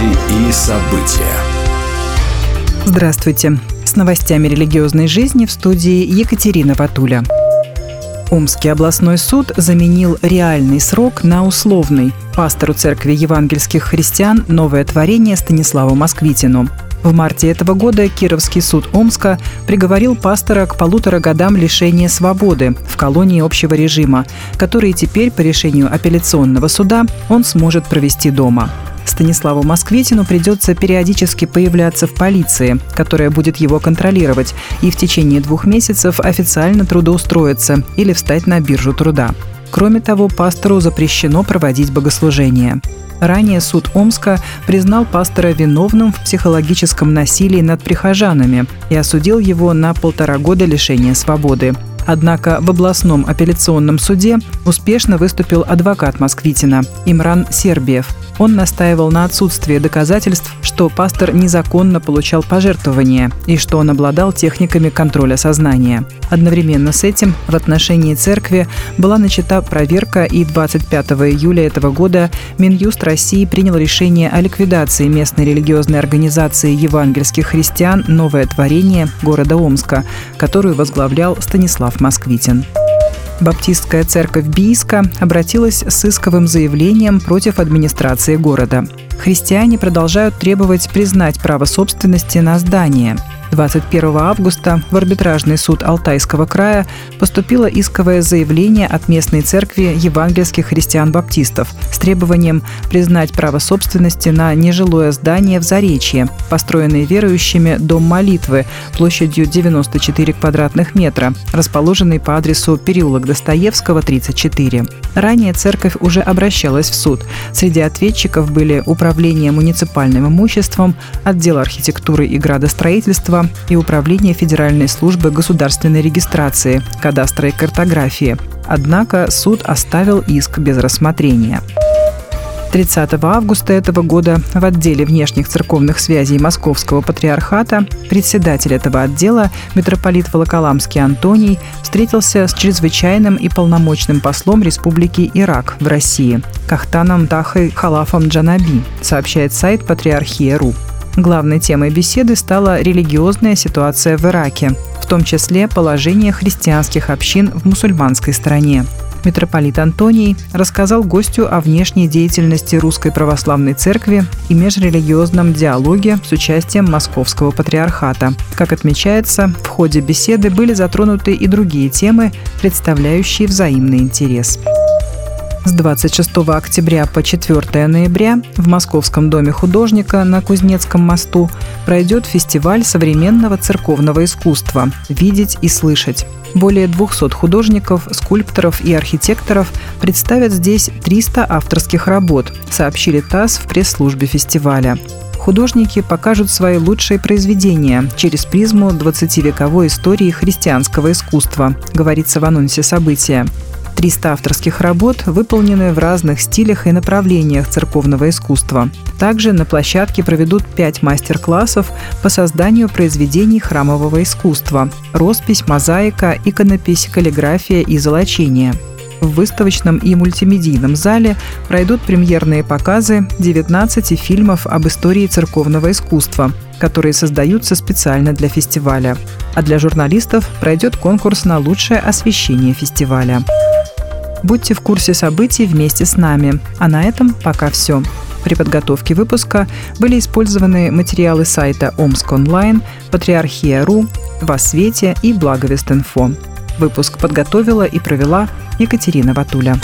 Новости и события. Здравствуйте. С новостями религиозной жизни в студии Екатерина Ватуля. Омский областной суд заменил реальный срок на условный. Пастору церкви евангельских христиан «Новое творение» Станиславу Москвитину. В марте этого года Кировский суд Омска приговорил пастора к полутора годам лишения свободы в колонии общего режима, которые теперь по решению апелляционного суда он сможет провести дома. Станиславу Москвитину придется периодически появляться в полиции, которая будет его контролировать, и в течение двух месяцев официально трудоустроиться или встать на биржу труда. Кроме того, пастору запрещено проводить богослужения. Ранее суд Омска признал пастора виновным в психологическом насилии над прихожанами и осудил его на полтора года лишения свободы. Однако в областном апелляционном суде успешно выступил адвокат Москвитина Имран Сербиев. Он настаивал на отсутствии доказательств, что пастор незаконно получал пожертвования и что он обладал техниками контроля сознания. Одновременно с этим в отношении церкви была начата проверка, и 25 июля этого года Минюст России принял решение о ликвидации местной религиозной организации евангельских христиан «Новое творение» города Омска, которую возглавлял Станислав Москвитин. Баптистская церковь Бийска обратилась с исковым заявлением против администрации города. Христиане продолжают требовать признать право собственности на здание – 21 августа в арбитражный суд Алтайского края поступило исковое заявление от местной церкви евангельских христиан-баптистов с требованием признать право собственности на нежилое здание в Заречье, построенное верующими дом молитвы площадью 94 квадратных метра, расположенный по адресу переулок Достоевского, 34. Ранее церковь уже обращалась в суд. Среди ответчиков были Управление муниципальным имуществом, отдел архитектуры и градостроительства, и Управление Федеральной службы государственной регистрации, кадастра и картографии. Однако суд оставил иск без рассмотрения. 30 августа этого года в отделе внешних церковных связей Московского патриархата председатель этого отдела, митрополит Волоколамский Антоний, встретился с чрезвычайным и полномочным послом Республики Ирак в России Кахтаном Тахой Халафом Джанаби, сообщает сайт Патриархия.ру. Главной темой беседы стала религиозная ситуация в Ираке, в том числе положение христианских общин в мусульманской стране. Митрополит Антоний рассказал гостю о внешней деятельности Русской Православной Церкви и межрелигиозном диалоге с участием Московского Патриархата. Как отмечается, в ходе беседы были затронуты и другие темы, представляющие взаимный интерес. С 26 октября по 4 ноября в Московском доме художника на Кузнецком мосту пройдет фестиваль современного церковного искусства «Видеть и слышать». Более 200 художников, скульпторов и архитекторов представят здесь 300 авторских работ, сообщили ТАСС в пресс-службе фестиваля художники покажут свои лучшие произведения через призму 20-вековой истории христианского искусства, говорится в анонсе события. 300 авторских работ выполнены в разных стилях и направлениях церковного искусства. Также на площадке проведут 5 мастер-классов по созданию произведений храмового искусства – роспись, мозаика, иконопись, каллиграфия и золочение – в выставочном и мультимедийном зале пройдут премьерные показы 19 фильмов об истории церковного искусства, которые создаются специально для фестиваля. А для журналистов пройдет конкурс на лучшее освещение фестиваля. Будьте в курсе событий вместе с нами. А на этом пока все. При подготовке выпуска были использованы материалы сайта Омск онлайн, Патриархия.ру, Во свете и Благовест.инфо. Выпуск подготовила и провела Екатерина Ватуля.